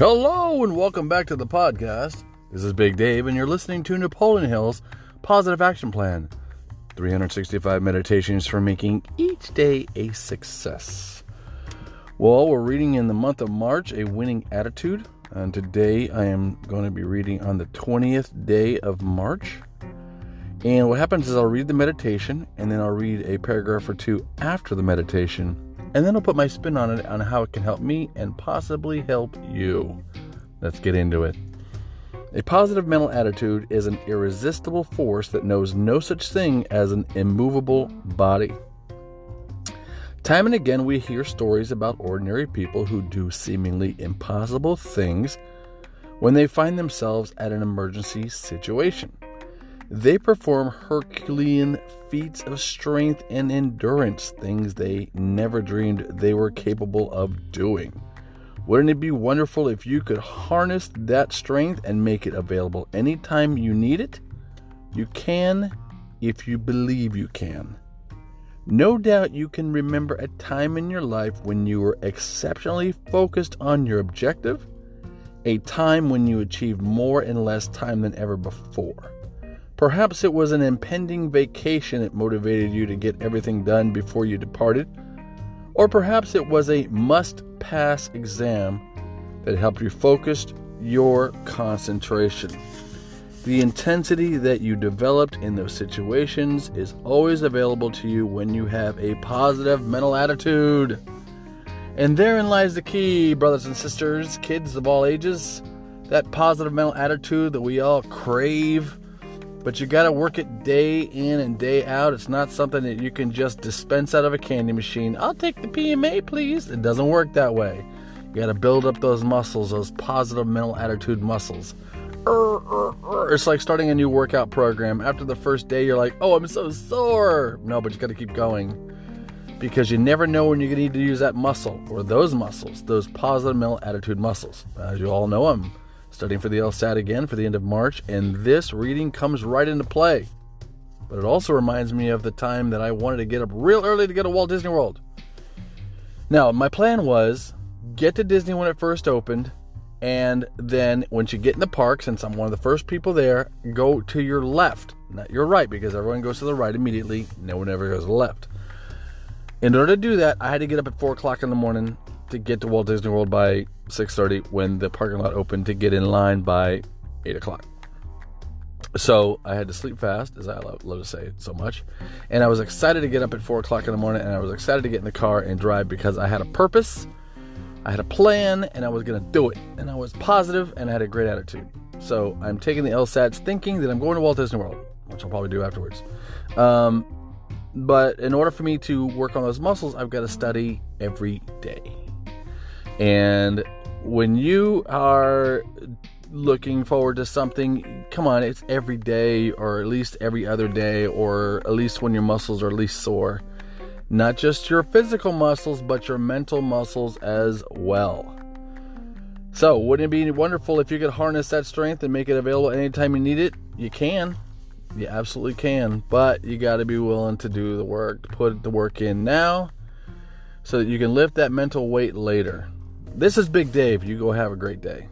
Hello and welcome back to the podcast. This is Big Dave, and you're listening to Napoleon Hill's Positive Action Plan 365 Meditations for Making Each Day a Success. Well, we're reading in the month of March A Winning Attitude, and today I am going to be reading on the 20th day of March. And what happens is I'll read the meditation, and then I'll read a paragraph or two after the meditation and then I'll put my spin on it on how it can help me and possibly help you. Let's get into it. A positive mental attitude is an irresistible force that knows no such thing as an immovable body. Time and again, we hear stories about ordinary people who do seemingly impossible things when they find themselves at an emergency situation. They perform Herculean feats of strength and endurance, things they never dreamed they were capable of doing. Wouldn't it be wonderful if you could harness that strength and make it available anytime you need it? You can if you believe you can. No doubt you can remember a time in your life when you were exceptionally focused on your objective, a time when you achieved more in less time than ever before. Perhaps it was an impending vacation that motivated you to get everything done before you departed. Or perhaps it was a must pass exam that helped you focus your concentration. The intensity that you developed in those situations is always available to you when you have a positive mental attitude. And therein lies the key, brothers and sisters, kids of all ages. That positive mental attitude that we all crave but you got to work it day in and day out. It's not something that you can just dispense out of a candy machine. I'll take the PMA, please. It doesn't work that way. You got to build up those muscles, those positive mental attitude muscles. It's like starting a new workout program. After the first day, you're like, oh, I'm so sore. No, but you got to keep going because you never know when you're going to need to use that muscle or those muscles, those positive mental attitude muscles. As you all know, I'm studying for the LSAT again for the end of March, and this reading comes right into play. But it also reminds me of the time that I wanted to get up real early to go to Walt Disney World. Now, my plan was get to Disney when it first opened, and then once you get in the park, since I'm one of the first people there, go to your left, not your right, because everyone goes to the right immediately. No one ever goes left. In order to do that, I had to get up at 4 o'clock in the morning to get to Walt Disney World by 6.30 when the parking lot opened to get in line by 8 o'clock. So I had to sleep fast, as I love, love, to say so much. And I was excited to get up at 4 o'clock in the morning, and I was excited to get in the car and drive because I had a purpose, I had a plan, and I was going to do it. And I was positive, and I had a great attitude. So I'm taking the LSATs thinking that I'm going to Walt Disney World, which I'll probably do afterwards. Um, but in order for me to work on those muscles, I've got to study every day. And when you are looking forward to something, come on, it's every day or at least every other day or at least when your muscles are least sore. Not just your physical muscles, but your mental muscles as well. So, wouldn't it be wonderful if you could harness that strength and make it available anytime you need it? You can. You absolutely can. But you got to be willing to do the work, to put the work in now so that you can lift that mental weight later. This is Big Dave. You go have a great day.